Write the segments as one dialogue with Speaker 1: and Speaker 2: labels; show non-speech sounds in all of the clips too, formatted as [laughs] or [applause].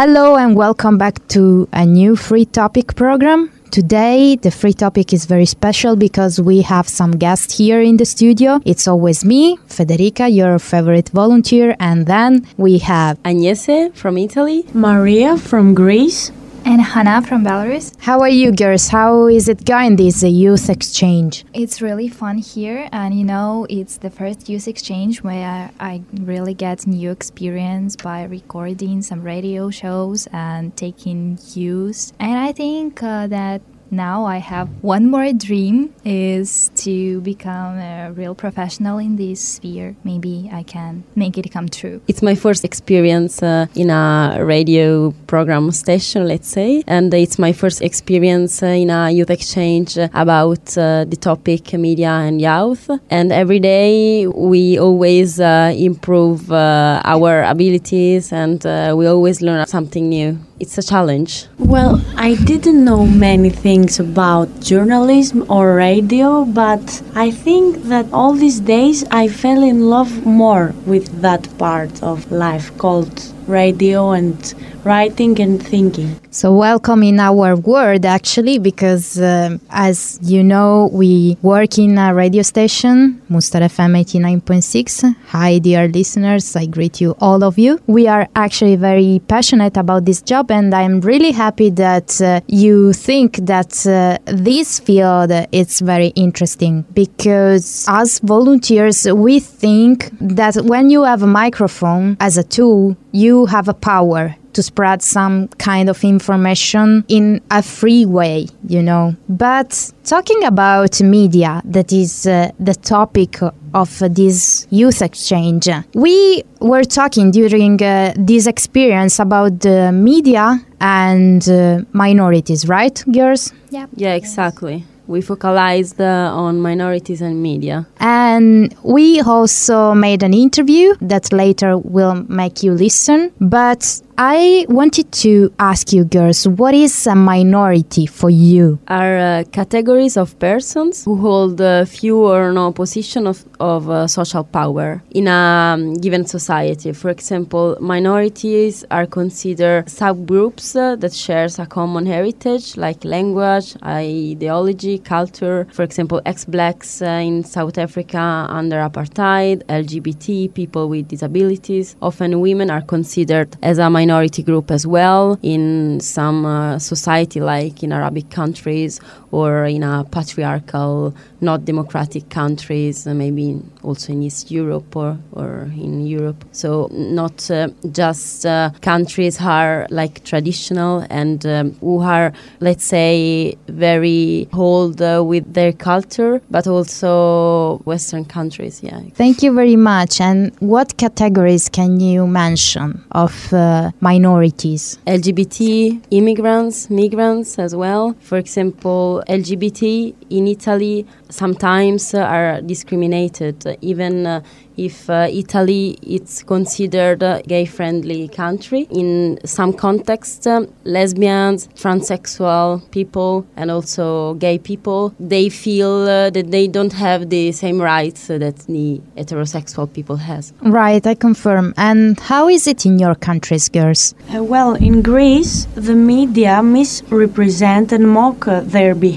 Speaker 1: Hello and welcome back to a new free topic program. Today, the free topic is very special because we have some guests here in the studio. It's always me, Federica, your favorite volunteer, and then we have
Speaker 2: Agnese from Italy,
Speaker 3: Maria from Greece,
Speaker 4: and Hannah from Belarus.
Speaker 1: How are you, girls? How is it going, this youth exchange?
Speaker 4: It's really fun here, and you know, it's the first youth exchange where I really get new experience by recording some radio shows and taking cues. And I think uh, that now I have one more dream is to become a real professional in this sphere. Maybe I can make it come true.
Speaker 2: It's my first experience uh, in a radio program station, let's say, and it's my first experience uh, in a youth exchange about uh, the topic media and youth. And every day we always uh, improve uh, our abilities and uh, we always learn something new it's a challenge.
Speaker 3: Well, I didn't know many things about journalism or radio, but I think that all these days I fell in love more with that part of life called radio and writing and thinking.
Speaker 1: So, welcome in our world actually, because uh, as you know, we work in a radio station, Mustar FM 89.6. Hi, dear listeners, I greet you, all of you. We are actually very passionate about this job, and I'm really happy that uh, you think that uh, this field is very interesting because as volunteers, we think that when you have a microphone as a tool, you have a power to spread some kind of information in a free way, you know. But talking about media, that is uh, the topic of uh, this youth exchange, we were talking during uh, this experience about the media and uh, minorities, right, girls?
Speaker 4: Yeah.
Speaker 2: Yeah, exactly we focalized uh, on minorities and media.
Speaker 1: And we also made an interview that later will make you listen. But I wanted to ask you, girls, what is a minority for you?
Speaker 2: Are uh, categories of persons who hold few or no position of, of uh, social power in a um, given society. For example, minorities are considered subgroups uh, that shares a common heritage like language, ideology, culture. For example, ex-blacks uh, in South Africa under apartheid, LGBT, people with disabilities. Often women are considered as a minority minority group as well in some uh, society like in Arabic countries or in a patriarchal, not democratic countries, uh, maybe also in East Europe or, or in Europe. So not uh, just uh, countries are like traditional and um, who are, let's say, very old uh, with their culture, but also Western countries. Yeah.
Speaker 1: Thank you very much. And what categories can you mention of uh, minorities?
Speaker 2: LGBT, immigrants, migrants as well. For example, LGBT in Italy sometimes are discriminated, even uh, if uh, Italy is considered a gay-friendly country. In some contexts, um, lesbians, transsexual people, and also gay people, they feel uh, that they don't have the same rights that the heterosexual people has.
Speaker 1: Right, I confirm. And how is it in your countries, girls?
Speaker 3: Uh, well, in Greece, the media misrepresent and mock uh, their behavior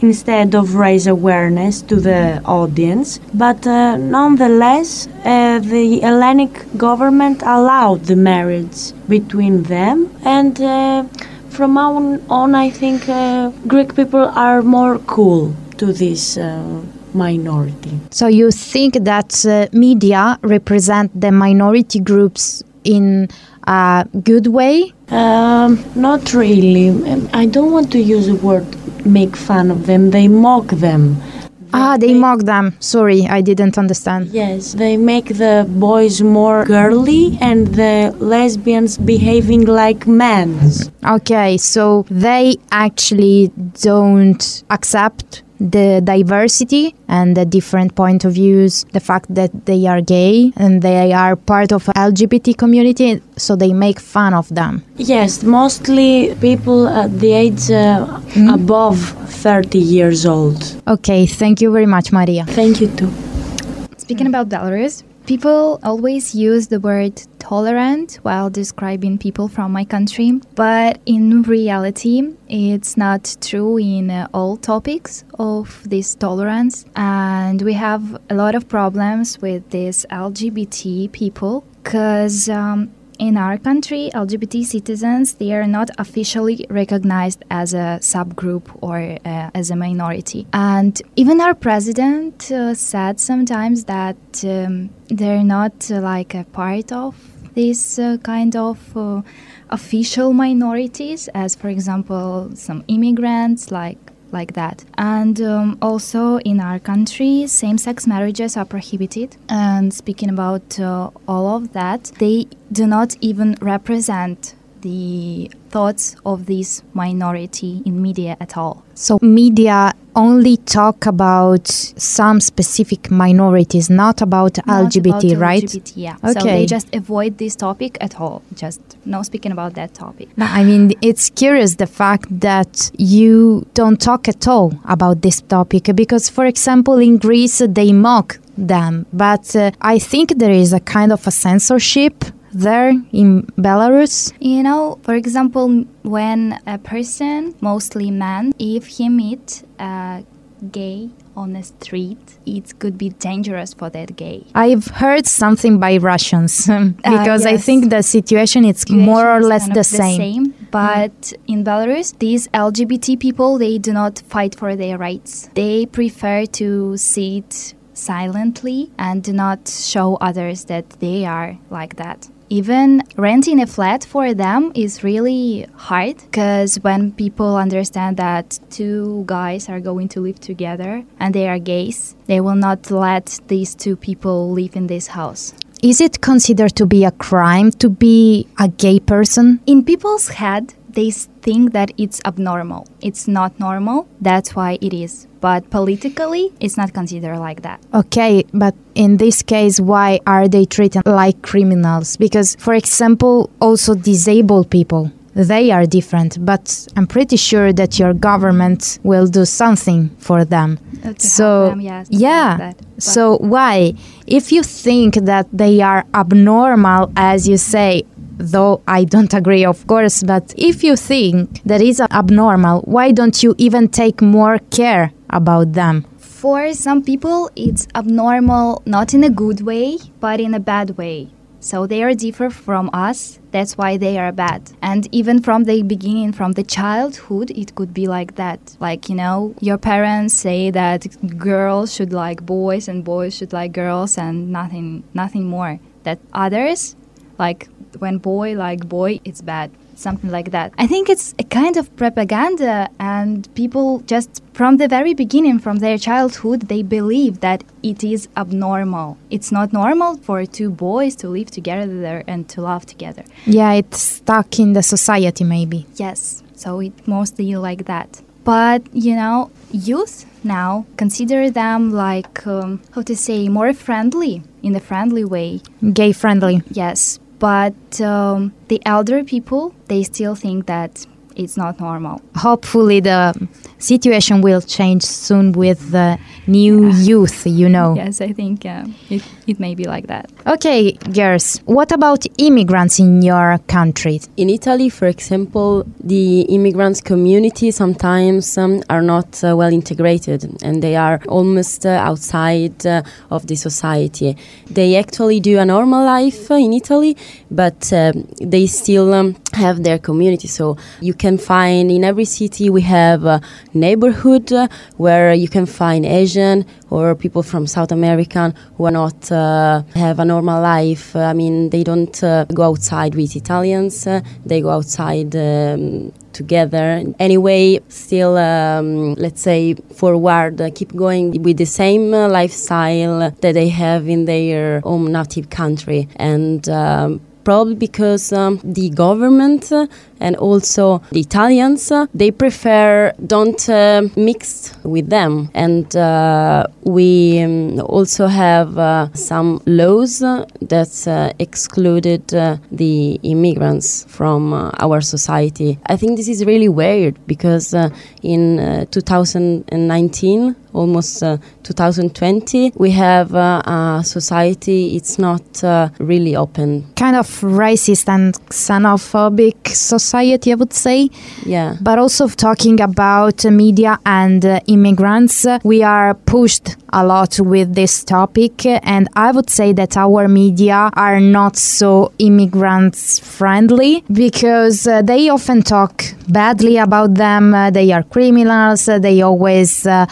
Speaker 3: instead of raise awareness to the audience, but uh, nonetheless uh, the Hellenic government allowed the marriage between them, and uh, from now on, I think uh, Greek people are more cool to this uh, minority.
Speaker 1: So you think that uh, media represent the minority groups in a good way?
Speaker 3: Um, not really. I don't want to use the word make fun of them. They mock them.
Speaker 1: Ah, they mock them. Sorry, I didn't understand.
Speaker 3: Yes, they make the boys more girly and the lesbians behaving like men.
Speaker 1: Okay, so they actually don't accept the diversity and the different point of views the fact that they are gay and they are part of lgbt community so they make fun of them.
Speaker 3: Yes mostly people at the age uh, mm. above 30 years old.
Speaker 1: Okay thank you very much maria.
Speaker 3: Thank you too.
Speaker 4: Speaking about belarus People always use the word tolerant while describing people from my country, but in reality, it's not true in all topics of this tolerance. And we have a lot of problems with these LGBT people because um, in our country, LGBT citizens they are not officially recognized as a subgroup or uh, as a minority. And even our president uh, said sometimes that um, they're not uh, like a part of this uh, kind of uh, official minorities, as for example some immigrants like like that. And um, also in our country, same sex marriages are prohibited. And speaking about uh, all of that, they do not even represent the thoughts of this minority in media at all.
Speaker 1: So media only talk about some specific minorities, not about
Speaker 4: Not
Speaker 1: LGBT,
Speaker 4: about
Speaker 1: right?
Speaker 4: LGBT, yeah. So
Speaker 1: Okay.
Speaker 4: they just avoid this topic at all. Just no speaking about that topic.
Speaker 1: No, I mean, it's curious the fact that you don't talk at all about this topic because, for example, in Greece, they mock them. But uh, I think there is a kind of a censorship there in Belarus.
Speaker 4: You know, for example, when a person, mostly man, if he meet a gay on the street, it could be dangerous for that gay.
Speaker 1: I've heard something by Russians [laughs] uh, because I
Speaker 4: yes.
Speaker 1: think the situation is more or less
Speaker 4: kind
Speaker 1: the
Speaker 4: of
Speaker 1: same. Mm.
Speaker 4: But in Belarus, these LGBT people they do not fight for their rights. They prefer to sit silently and do not show others that they are like that. Even renting a flat for them is really hard because when people understand that two guys are going to live together and they are gays, they will not let these two people live in this house.
Speaker 1: Is it considered to be a crime to be a gay person?
Speaker 4: in people's head they think that it's abnormal it's not normal that's why it is but politically it's not considered like that
Speaker 1: Okay, but in this case, why are they treated like criminals? Because, for example, also disabled people, they are different, but I'm pretty sure that your government will do something for them. So,
Speaker 4: them, yes,
Speaker 1: yeah.
Speaker 4: like that.
Speaker 1: So, why? If you think that they are abnormal, as you say, though I don't agree, of course, but if you think that is abnormal, why don't you even take more care about them?
Speaker 4: for some people it's abnormal not in a good way but in a bad way. So they are different from us. That's why they are bad. And even from the beginning from the childhood it could be like that. Like you know your parents say that girls should like boys and boys should like girls and nothing nothing more. That others like when boy like boy it's bad. Something like that. I think it's a kind of propaganda and people just from the very beginning from their childhood they believe that it is abnormal. It's not normal for two boys to live together and to love together.
Speaker 1: Yeah, it's stuck in the society, maybe.
Speaker 4: yes. So it mostly like that. But you know youth now consider them like um, how to say more friendly in a friendly way.
Speaker 1: Gay friendly.
Speaker 4: Yes, but um, the elder people they still think that it's not normal.
Speaker 1: Hopefully, the situation will change soon with the new youth, you know.
Speaker 4: Yes, I think uh, it, it may be like that.
Speaker 1: Okay, girls, what about immigrants in your country?
Speaker 2: In Italy, for example, the immigrants community sometimes um, are not uh, well integrated and they are almost uh, outside uh, of the society. They actually do a normal life uh, in Italy, but um they still um, have their community. So you can find in every city we have a neighborhood uh, where you can find Asian or people from South American who are not uh, have a normal life. Uh, I mean, they don't uh, go outside with Italians. Uh, they go outside. Um, together. Anyway still um, let's say forward uh, keep going with the same uh, lifestyle that they have in their own native country. And um, probably because um, the government uh, and also the Italians uh, they prefer don't uh, mix with them. And uh, we um, also have some laws that excluded the immigrants from our society. I think this is really weird because uh, in uh, 2019 almost uh, 2020, we have uh, a society, it's not uh, really open.
Speaker 1: Kind of racist and xenophobic society, I would say.
Speaker 2: Yeah.
Speaker 1: But also talking about media and uh, immigrants, we are pushed a lot with this topic, and I would say that our media are not so immigrants friendly because uh, they often talk badly about them. Uh, they are criminals. They always uh,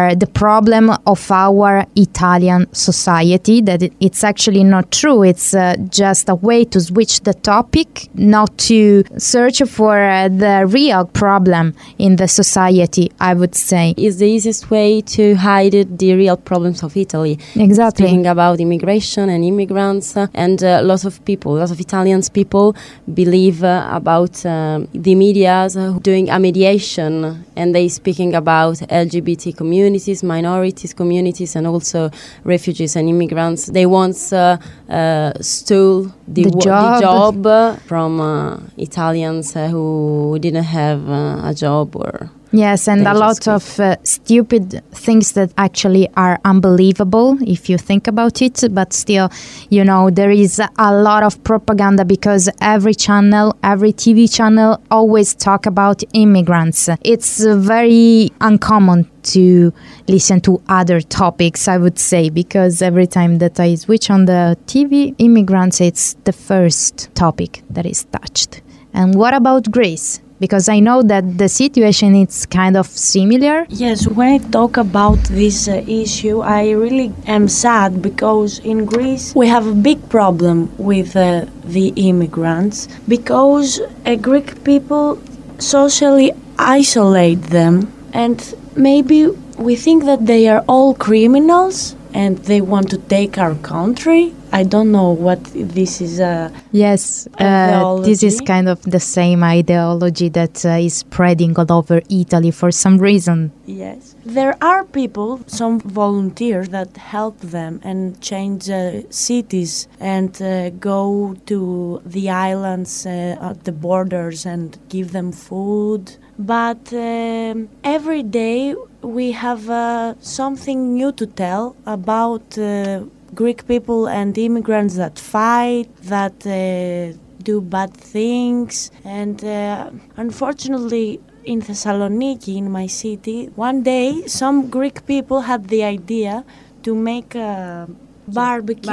Speaker 1: are the problem of our Italian society. That it, it's actually not true. It's uh, just a way to switch the topic, not to search for uh, the real problem in the society. I would say
Speaker 2: It's the easiest way to hide the real problems of Italy.
Speaker 1: exactly.
Speaker 2: Speaking about immigration and immigrants, uh, and uh, lots of people, lots of Italians people believe uh, about um, the media's uh, doing a mediation, and they speaking about LGBT communities, minorities communities, and also refugees and immigrants. They once uh, uh, stole the,
Speaker 1: The job.
Speaker 2: the job from uh, Italians uh, who didn't have uh, a job or
Speaker 1: Yes, and a lot of uh, stupid things that actually are unbelievable if you think about it. But still, you know, there is a lot of propaganda because every channel, every TV channel always talk about immigrants. It's very uncommon to listen to other topics, I would say, because every time that I switch on the TV, immigrants, it's the first topic that is touched. And what about Greece? Because I know that the situation is kind of similar.
Speaker 3: Yes, when I talk about this uh, issue, I really am sad because in Greece we have a big problem with uh, the immigrants because uh, Greek people socially isolate them and maybe we think that they are all criminals and they want to take our country. I don't know what this is. Uh,
Speaker 1: Yes, uh, this is kind of the same ideology that uh, is spreading all over Italy for some reason.
Speaker 3: Yes. There are people, some volunteers that help them and change uh, cities and uh, go to the islands uh, at the borders and give them food. But um, every day we have uh, something new to tell about uh, Greek people and immigrants that fight, that uh, do bad things, and uh, unfortunately, in Thessaloniki, in my city, one day some Greek people had the idea to make a barbecue,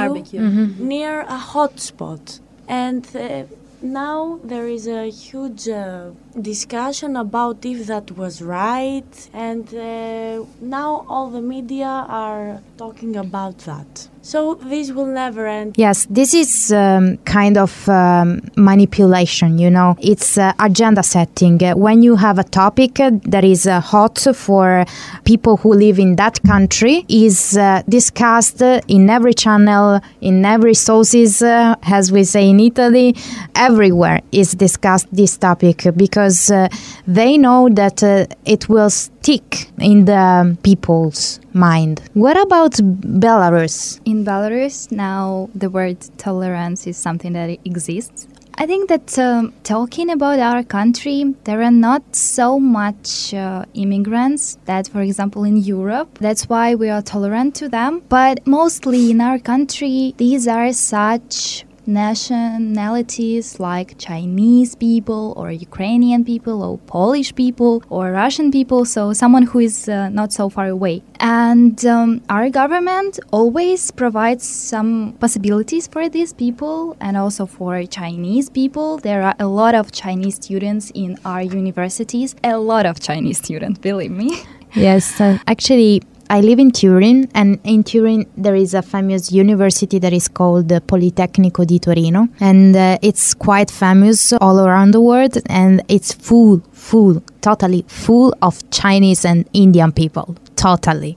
Speaker 3: near a hotspot. And uh, now there is a huge uh, discussion about if that was right, and uh, now all the media are talking about that. So this will never end.
Speaker 1: Yes, this is um, kind of um, manipulation, you know. It's uh, agenda setting. Uh, when you have a topic uh, that is uh, hot for people who live in that country, is uh, discussed in every channel, in every sources, uh, as we say in Italy, everywhere is discussed this topic because they know that it will stick in the people's mind. What about Belarus?
Speaker 4: In Belarus, now the word tolerance is something that exists. I think that um, talking about our country, there are not so much uh, immigrants that, for example, in Europe. That's why we are tolerant to them. But mostly in our country, these are such nationalities like Chinese people or Ukrainian people or Polish people or Russian people, so someone who is uh, not so far away. And um, our government always provides some possibilities for these people and also for Chinese people. There are a lot of Chinese students in our universities, a lot of Chinese students, believe me.
Speaker 1: Yes, uh, actually, I live in Turin, and in Turin there is a famous university that is called the Politecnico di Torino, and uh, it's quite famous all around the world, and it's full, full, totally full of Chinese and Indian people, totally.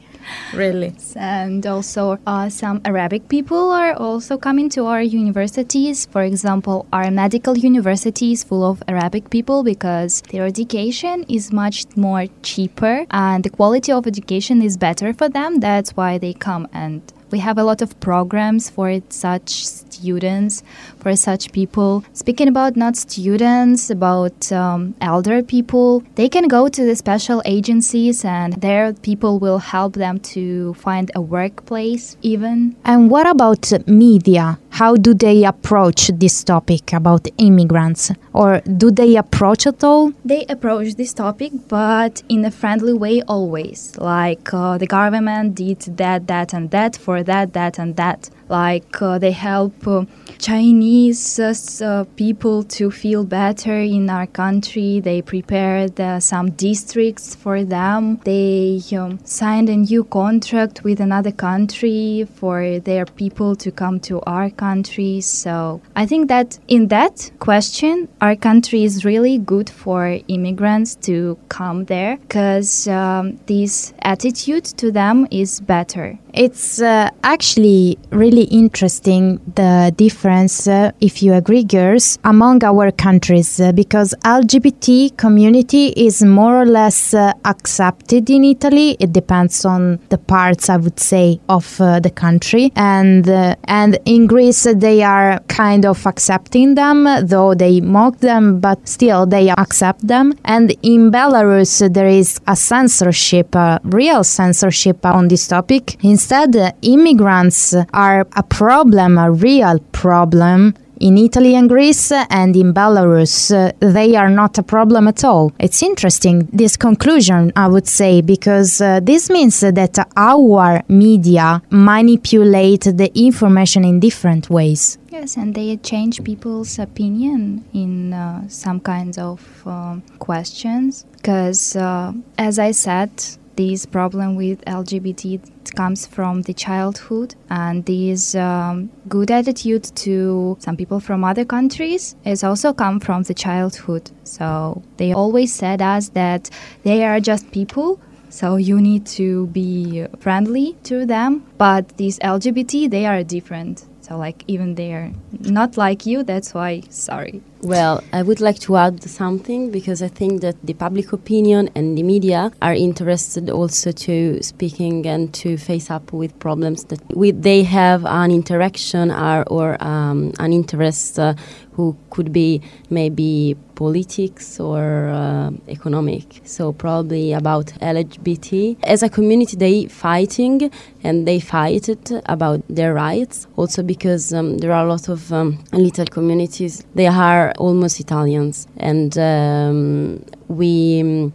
Speaker 1: Really?
Speaker 4: And also, uh, some Arabic people are also coming to our universities. For example, our medical university is full of Arabic people because their education is much more cheaper and the quality of education is better for them. That's why they come and we have a lot of programs for such students, for such people. Speaking about not students, about um, elder people, they can go to the special agencies and there people will help them to find a workplace even.
Speaker 1: And what about media? How do they approach this topic about immigrants? Or do they approach at all?
Speaker 4: They approach this topic, but in a friendly way always. Like uh, the government did that, that, and that for that, that, and that like uh, they help uh, Chinese uh, people to feel better in our country. They prepared some districts for them. They um, signed a new contract with another country for their people to come to our country. So I think that in that question, our country is really good for immigrants to come there because um, this attitude to them is better.
Speaker 1: It's uh, actually really interesting the difference, uh, if you agree, girls, among our countries uh, because LGBT community is more or less uh, accepted in Italy. It depends on the parts, I would say, of uh, the country, and uh, and in Greece they are kind of accepting them, though they mock them, but still they accept them. And in Belarus there is a censorship, a real censorship on this topic. Instead, immigrants are a problem, a real problem in Italy and Greece and in Belarus, uh, they are not a problem at all. It's interesting, this conclusion, I would say, because uh, this means that our media manipulate the information in different ways.
Speaker 4: Yes, and they change people's opinion in uh, some kinds of um, questions. Because, uh, as I said, this problem with LGBT comes from the childhood, and this um, good attitude to some people from other countries is also come from the childhood. So they always said us that they are just people. So you need to be friendly to them, but these LGBT they are different. So like even they're not like you. That's why sorry.
Speaker 2: Well, I would like to add something because I think that the public opinion and the media are interested also to speaking and to face up with problems that with they have an interaction or, or um, an interest uh, who could be maybe politics or uh, economic. So probably about LGBT as a community, they fighting and they fight it about their rights. Also because um, there are a lot of um, little communities. They are almost Italians, and um, we um,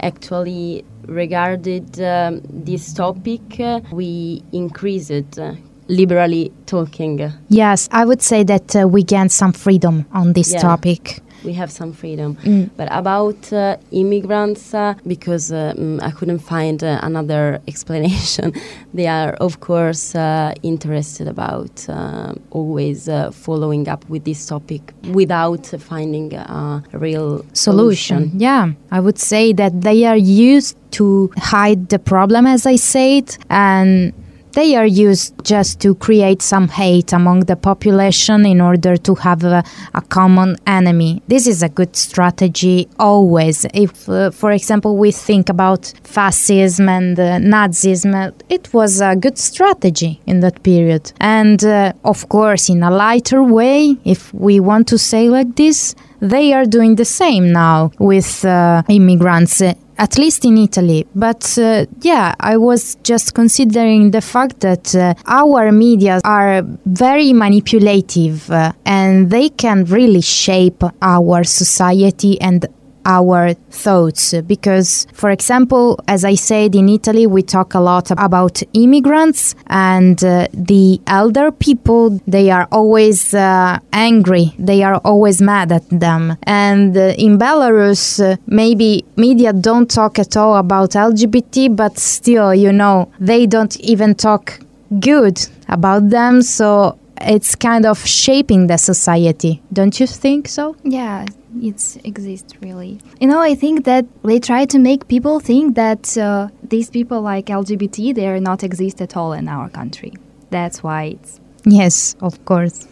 Speaker 2: actually regarded um, this topic. Uh, we increased. Uh, liberally talking.
Speaker 1: Yes, I would say that uh, we gained some freedom on this yeah. topic
Speaker 2: we have some freedom. Mm. But about uh, immigrants, uh, because uh, mm, I couldn't find uh, another [laughs] explanation, they are of course uh, interested about uh, always following up with this topic without finding a real solution.
Speaker 1: solution. Yeah, I would say that they are used to hide the problem, as I said, and they are used just to create some hate among the population in order to have a, a common enemy. This is a good strategy always. If, uh, for example, we think about fascism and uh, Nazism, it was a good strategy in that period. And uh, of course, in a lighter way, if we want to say like this, they are doing the same now with uh, immigrants at least in Italy. But uh, yeah, I was just considering the fact that uh, our media are very manipulative uh, and they can really shape our society and our thoughts. Because for example as i said in italy we talk a lot about immigrants and uh, the elder people they are always uh, angry. They are always mad at them. And uh, in belarus uh, maybe media don't talk at all about lgbt but still you know they don't even talk good about them. So it's kind of shaping the society don't you think so
Speaker 4: yeah it exists really. You know, I think that they try to make people think that uh, these people like LGBT they are not exist at all in our country. That's why it's
Speaker 1: yes, of course.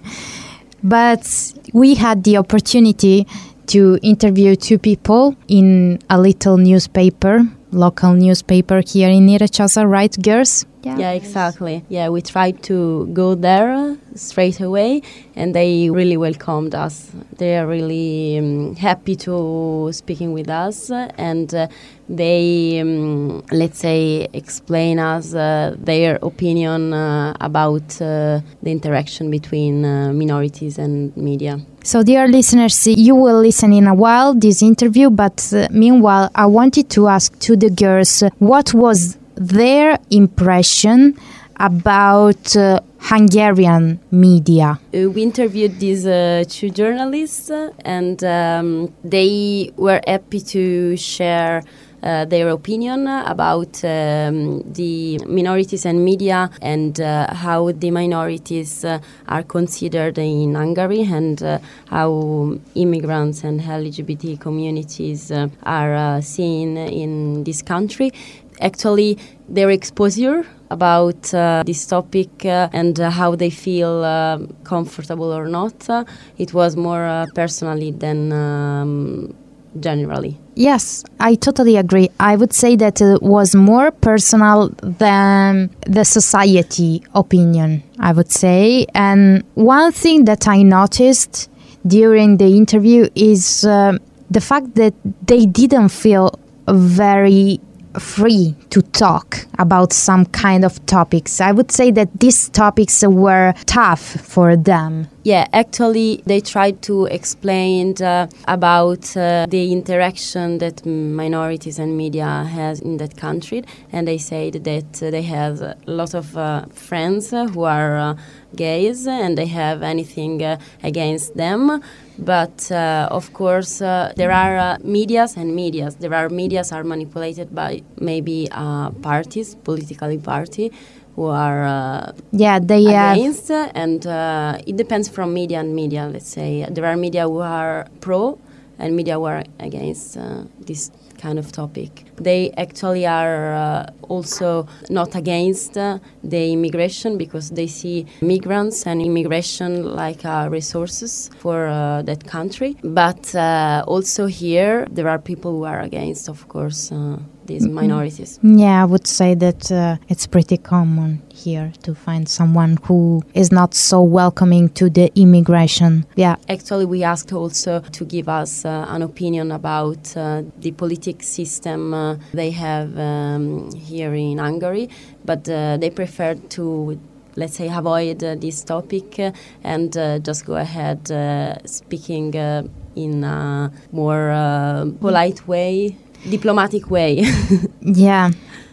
Speaker 1: But we had the opportunity to interview two people in a little newspaper, local newspaper here in Nyíregyháza, right, girls?
Speaker 4: Yeah.
Speaker 2: Yeah, exactly. Yeah, we tried to go there straight away, and they really welcomed us. They are really um, happy to speaking with us, and uh, they um, let's say explain us uh, their opinion uh, about uh, the interaction between uh, minorities and media.
Speaker 1: So, dear listeners, you will listen in a while this interview, but uh, meanwhile, I wanted to ask to the girls what was their impression about uh, Hungarian media.
Speaker 2: Uh, we interviewed these uh, two journalists, uh, and um, they were happy to share. Uh, their opinion about um, the minorities and media and uh, how the minorities uh, are considered in Hungary and uh, how immigrants and LGBT communities are seen in this country. Actually, their exposure about uh, this topic uh, and uh, how they feel uh, comfortable or not. Uh, it was more uh, personally than um, generally.
Speaker 1: Yes, I totally agree. I would say that it was more personal than the society opinion, I would say. And one thing that I noticed during the interview is the fact that they didn't feel very free to talk about some kind of topics. I would say that these topics were tough for them.
Speaker 2: Yeah, actually, they tried to explain uh, about uh, the interaction that minorities and media has in that country, and they said that uh, they have a lot of uh, friends who are uh, gays, and they have anything uh, against them. But of course, there are medias and medias. There are medias are manipulated by maybe parties, political party, who are uh,
Speaker 1: yeah they
Speaker 2: against,
Speaker 1: have
Speaker 2: and uh, it depends from media and media. Let's say there are media who are pro, and media who are against uh, this kind of topic. They actually are uh, also not against uh, the immigration because they see migrants and immigration like uh, resources for uh, that country. But uh, also here, there are people who are against, of course, uh, these minorities.
Speaker 1: Yeah, I would say that uh, it's pretty common here to find someone who is not so welcoming to the immigration. Yeah.
Speaker 2: Actually, we asked also to give us uh, an opinion about uh, the political system uh, they have um, here in Hungary, but uh, they preferred to let's say avoid uh, this topic uh, and uh, just go ahead uh, speaking uh, in a more uh, polite way diplomatic way [laughs]
Speaker 1: Yeah.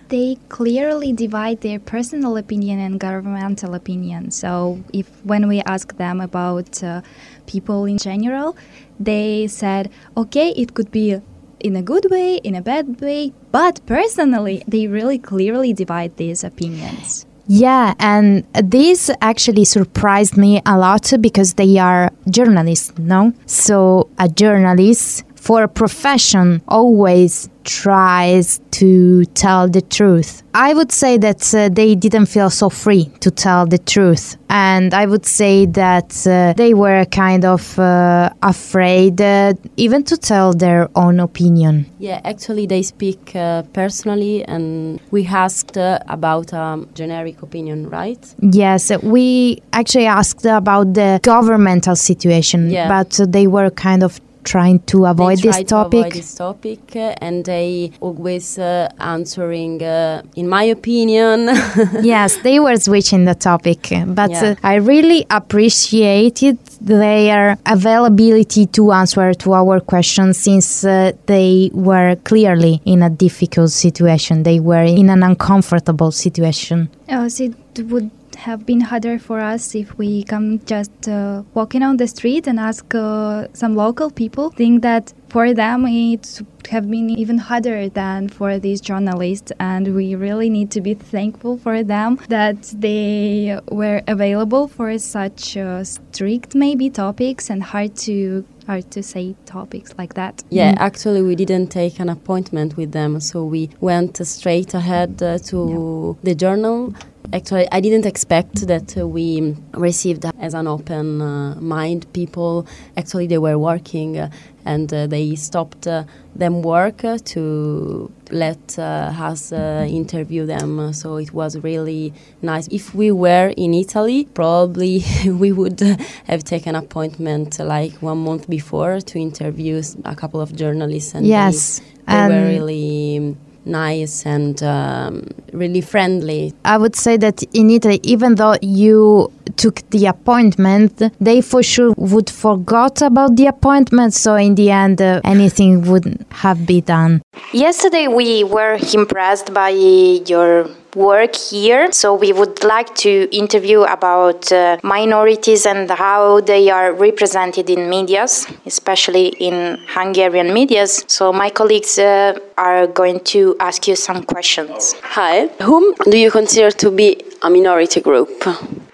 Speaker 4: they clearly divide their personal opinion and governmental opinion. So, if when we ask them about uh, people in general, they said, okay, it could be in a good way, in a bad way, but personally, they really clearly divide these opinions.
Speaker 1: Yeah, and this actually surprised me a lot because they are journalists, no? So, a journalist for a profession always tries to tell the truth. I would say that uh, they didn't feel so free to tell the truth. And I would say that uh, they were kind of uh, afraid uh, even to tell their own opinion.
Speaker 2: Yeah, actually, they speak uh, personally, and we asked uh, about um, generic opinion, right?
Speaker 1: Yes, we actually asked about the governmental situation,
Speaker 2: Yeah.
Speaker 1: but they were kind of trying to avoid
Speaker 2: they
Speaker 1: this topic.
Speaker 2: To avoid this topic, and they always uh, answering, uh, in my opinion. [laughs]
Speaker 1: yes, they were switching the topic, but
Speaker 2: Yeah.
Speaker 1: uh, I really appreciated their availability to answer to our questions since uh, they were clearly in a difficult situation. They were in an uncomfortable situation.
Speaker 4: Oh, so it would have been harder for us if we come just uh, walking on the street and ask uh, some local people. Think that for them it have been even harder than for these journalists, and we really need to be thankful for them that they were available for such uh, strict maybe topics and hard to hard to say topics like that.
Speaker 2: yeah, actually, we didn't take an appointment with them, so we went straight ahead uh, to the journal. Actually, I didn't expect that uh, we received as an open uh, mind people. Actually, they were working uh, and uh, they stopped uh, them work uh, to let us interview them. So it was really nice. If we were in Italy, probably [laughs] we would have taken appointment like one month before to interview a couple of journalists.
Speaker 1: And yes,
Speaker 2: they, they were really nice and um, really friendly.
Speaker 1: I would say that in Italy, even though you took the appointment, they for sure would forgot about the appointment. So in the end, uh, anything would have been done. Yesterday, we were impressed by your work here. So we would like to interview about uh, minorities and how they are represented in medias, especially in Hungarian medias. So my colleagues uh, are going to ask you some questions.
Speaker 2: Hi, whom do you consider to be a minority group?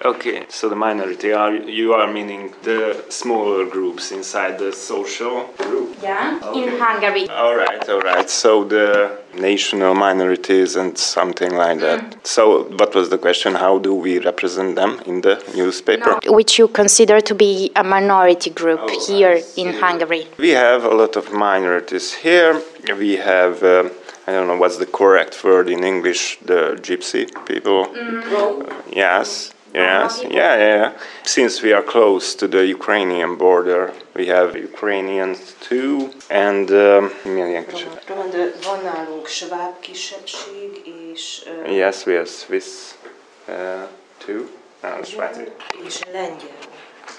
Speaker 5: Okay, so the minority are you are meaning the smaller groups inside the social group?
Speaker 1: Yeah, okay. in Hungary.
Speaker 5: All right, all right. So the national minorities and something like that. Mm. So, what was the question? How do we represent them in the newspaper?
Speaker 1: No. Which you consider to be a minority group oh, here in Hungary?
Speaker 5: We have a lot of minorities here. We have. Uh, I don't know what's the correct word in English, the gypsy people. Mm. Uh, yes, Yes, yeah, yeah. Since we are close to the Ukrainian border, we have Ukrainians too, and um, Yes, we have Swiss uh, too. No,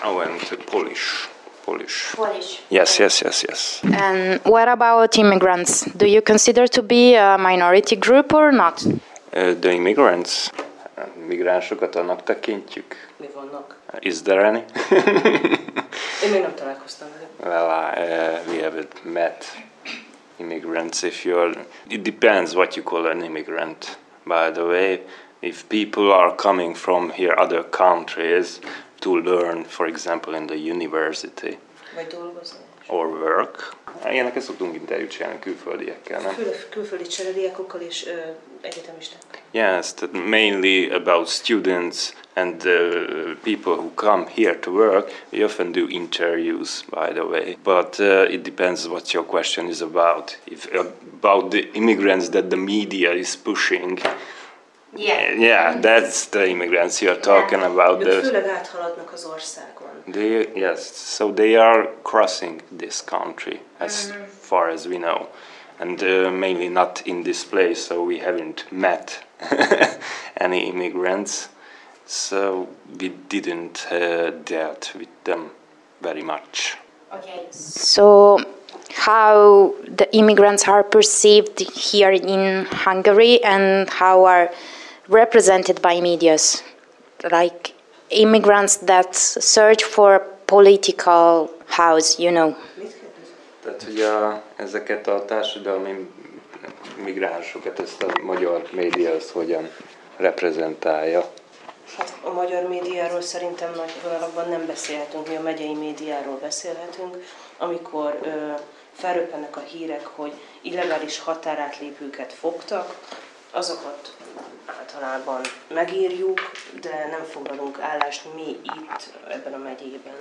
Speaker 5: Oh, and Polish. Polish.
Speaker 1: Polish.
Speaker 5: Yes, yes, yes, yes.
Speaker 1: And what about immigrants? Do you consider to be a minority group or not?
Speaker 5: Uh, the immigrants migránsokat annak tekintjük?
Speaker 6: Mi vannak?
Speaker 5: Is there any? [laughs]
Speaker 6: Én még nem találkoztam
Speaker 5: Well, uh, we haven't met immigrants. If you're, it depends what you call an immigrant. By the way, if people are coming from here, other countries, to learn, for example, in the university.
Speaker 6: Vagy dolgozni.
Speaker 5: Or work. Ilyeneket szoktunk interjút csinálni külföldiekkel, nem?
Speaker 6: Kül- külföldi cserediákokkal és ö, egyetemisták.
Speaker 5: Yes, mainly about students and uh, people who come here to work. We often do interviews, by the way, but uh, it depends what your question is about. If about the immigrants that the media is pushing.
Speaker 1: Yeah.
Speaker 5: Yeah, that's the immigrants you're talking yeah. about.
Speaker 6: Ők főleg áthaladnak az országon.
Speaker 5: They, yes, so they are crossing this country as mm. far as we know and uh, mainly not in this place, so we haven't met [laughs] any immigrants, so we didn't uh, dealt with them very much.
Speaker 1: Okay. So, how the immigrants are perceived here in Hungary and how are represented by medias, like immigrants that search for a political house, you know.
Speaker 5: Tehát, hogy a, ezeket a társadalmi migránsokat, ezt a magyar média az hogyan reprezentálja?
Speaker 6: Hát a magyar médiáról szerintem nagy vonalakban nem beszélhetünk, mi a megyei médiáról beszélhetünk, amikor ö, felröppennek a hírek, hogy illegális határátlépőket fogtak, azokat általában megírjuk, de nem foglalunk állást mi itt ebben a megyében.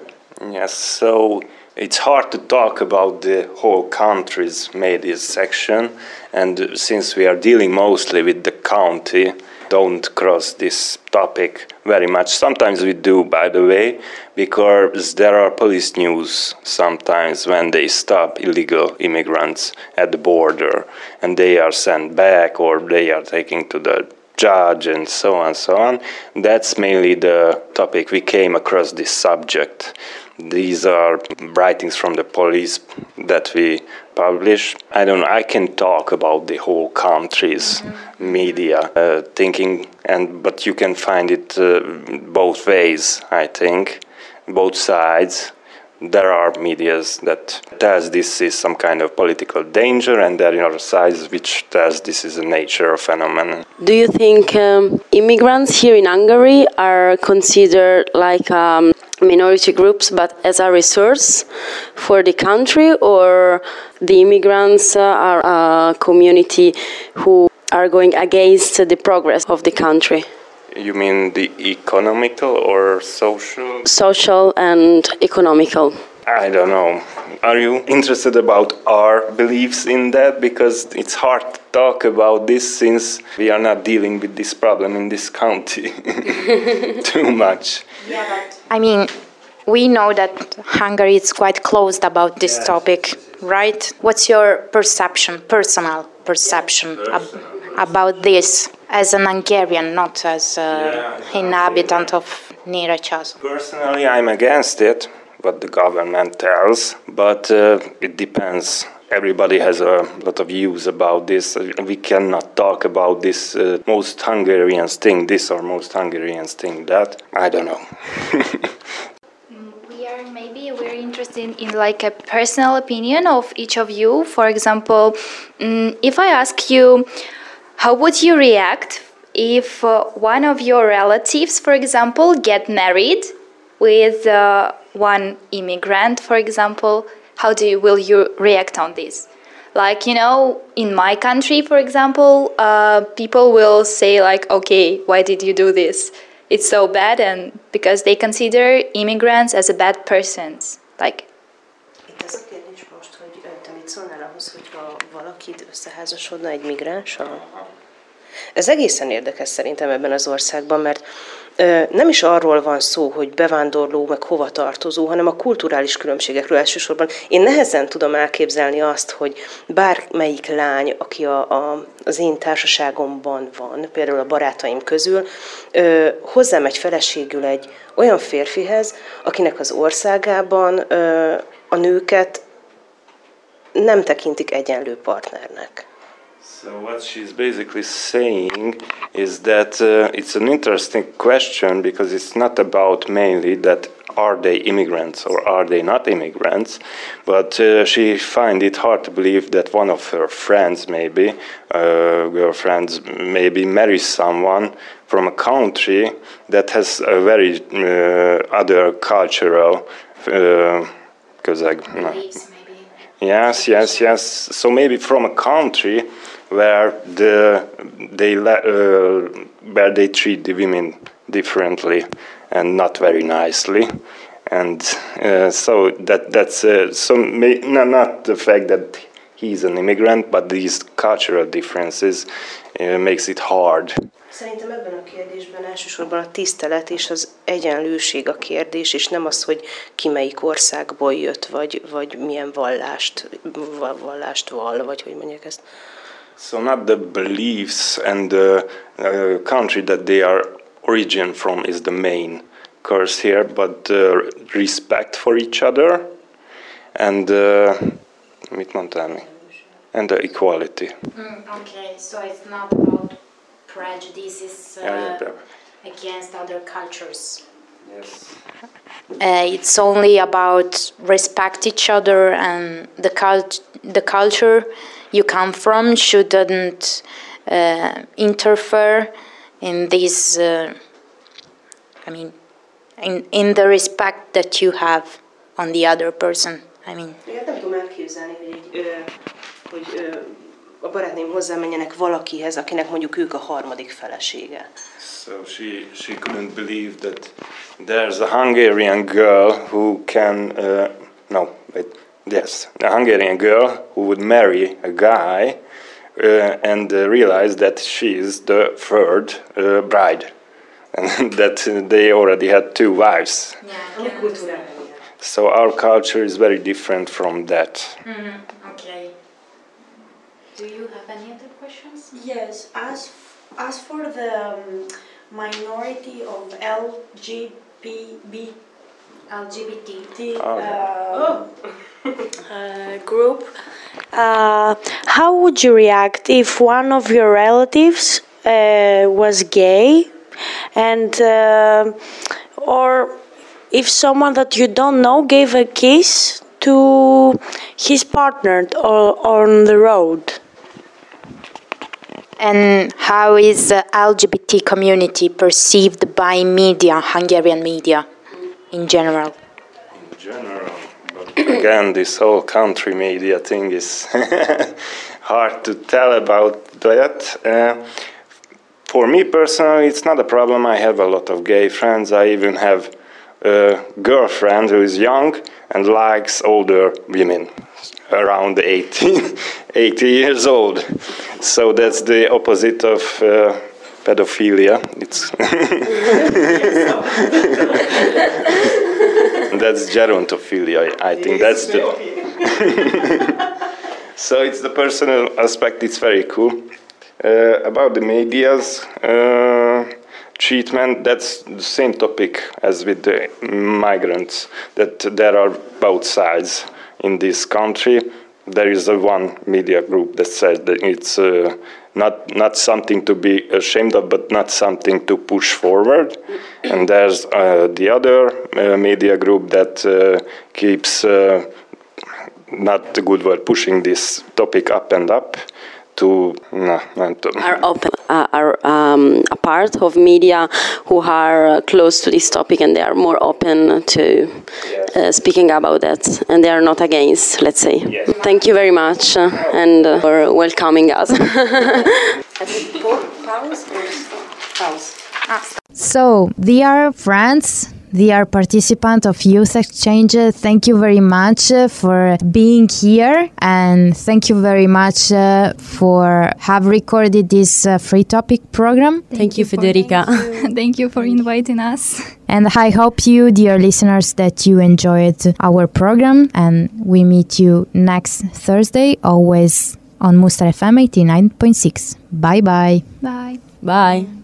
Speaker 5: Yes, so it's hard to talk about the whole country's media section, and since we are dealing mostly with the county, don't cross this topic very much. Sometimes we do, by the way, because there are police news sometimes when they stop illegal immigrants at the border and they are sent back or they are taken to the judge and so on and so on. That's mainly the topic we came across this subject. These are writings from the police that we publish. I don't know, I can talk about the whole country's mm-hmm. media uh, thinking and but you can find it uh, both ways, I think, both sides there are medias that tells this is some kind of political danger and there are other sides which tells this is a nature of phenomenon.
Speaker 2: Do you think um, immigrants here in Hungary are considered like um, minority groups but as a resource for the country or the immigrants uh, are a community who are going against the progress of the country?
Speaker 5: You mean the economical or social?
Speaker 2: Social and economical.
Speaker 5: I don't know. Are you interested about our beliefs in that? Because it's hard to talk about this since we are not dealing with this problem in this county [laughs] too much.
Speaker 1: Yeah, but I mean, we know that Hungary is quite closed about this
Speaker 5: Yes.
Speaker 1: topic, right? What's your perception, personal perception ab- about this as an Hungarian, not as an
Speaker 5: Yeah.
Speaker 1: inhabitant of Nyíregyháza?
Speaker 5: Personally, I'm against it, what the government tells, but uh, it depends. Everybody has a lot of views about this. We cannot talk about this uh, most Hungarians thing, this or most Hungarians thing that. I don't know. [laughs]
Speaker 4: We are maybe we're interested in like a personal opinion of each of you. For example, mm, if I ask you, how would you react if uh, one of your relatives, for example, get married with uh, one immigrant, for example? How do you will you react on this? Like you know, in my country, for example, uh, people will say like, "Okay, why did you do this?" it's so bad and because they consider immigrants as a bad persons like
Speaker 6: Itt ez mit szólnál ahhoz, hogyha valakit összeházasodna egy migránssal? Ez egészen érdekes szerintem ebben az országban, mert nem is arról van szó, hogy bevándorló, meg hova tartozó, hanem a kulturális különbségekről elsősorban. Én nehezen tudom elképzelni azt, hogy bármelyik lány, aki a, a, az én társaságomban van, például a barátaim közül, ö, hozzám egy feleségül egy olyan férfihez, akinek az országában ö, a nőket nem tekintik egyenlő partnernek.
Speaker 5: So what she's basically saying is that uh, it's an interesting question because it's not about mainly that are they immigrants or are they not immigrants, but uh, she find it hard to believe that one of her friends, maybe uh, girlfriends, maybe marries someone from a country that has a very uh, other cultural. Uh, közeg, na. Yes, yes, yes. So maybe from a country where the they uh, where they treat the women differently and not very nicely, and uh, so that that's uh, so may, no, not the fact that he's an immigrant, but these cultural differences uh, makes it hard.
Speaker 6: Szerintem ebben a kérdésben elsősorban a tisztelet és az egyenlőség a kérdés, és nem az, hogy ki melyik országból jött, vagy, vagy milyen vallást, va- vallást vall, vagy hogy mondják ezt.
Speaker 5: So not the beliefs and the uh, country that they are origin from is the main curse here, but the respect for each other and uh, mit mondtál még? And the equality.
Speaker 1: okay, so it's not about prejudices
Speaker 5: Yeah, yeah, yeah.
Speaker 1: against other cultures.
Speaker 5: Yes.
Speaker 1: Uh, it's only about respect each other and the cult the culture you come from shouldn't uh, interfere in this uh, i mean in, in the respect that you have on the other person i mean
Speaker 6: A barátnőim hozzámenjenek valakihez, akinek mondjuk ők a harmadik felesége.
Speaker 5: So she she couldn't believe that there's a Hungarian girl who can uh, no wait yes a Hungarian girl who would marry a guy uh, and uh, realize that she's the third uh, bride [laughs] and that they already had two wives.
Speaker 6: Kultúrában ilyen.
Speaker 5: So our culture is very different from that.
Speaker 1: okay do you have any other questions
Speaker 3: Yes, as as for the um, minority of LGBTQ
Speaker 1: lgbt
Speaker 5: Oh.
Speaker 3: uh, [laughs] uh, group, uh, how would you react if one of your relatives uh, was gay, and uh, or if someone that you don't know gave a kiss to his partner or on the road?
Speaker 1: And how is the LGBT community perceived by media, Hungarian media in general?
Speaker 5: in general. But [clears throat] again, this whole country media thing is [laughs] hard to tell about that. Uh, for me personally, it's not a problem. I have a lot of gay friends. I even have a girlfriend who is young and likes older women around 80, [laughs] 80 years old. So that's the opposite of uh, pedophilia. It's [laughs] that's gerontophilia. I think that's the. [laughs] so it's the personal aspect. It's very cool. Uh, about the media's uh, treatment, that's the same topic as with the migrants. That there are both sides in this country. There is a one media group that says that it's uh, not not something to be ashamed of, but not something to push forward. And there's uh, the other uh, media group that uh, keeps uh, not the good word pushing this topic up and up to no, to
Speaker 2: are open uh, are um, a part of media who are uh, close to this topic and they are more open to uh, speaking about that and they are not against let's say.
Speaker 5: Yes.
Speaker 2: thank you very much uh, and uh, for welcoming us. [laughs]
Speaker 1: So, they are friends, dear participant of Youth Exchange, thank you very much uh, for being here and thank you very much uh, for have recorded this uh, free topic program.
Speaker 2: thank you federica
Speaker 4: Thank you [laughs] for inviting us.
Speaker 1: And I hope you, dear listeners, that you enjoyed our program and we meet you next Thursday, always on Mustar FM 89.6. Bye bye.
Speaker 4: Bye.
Speaker 2: bye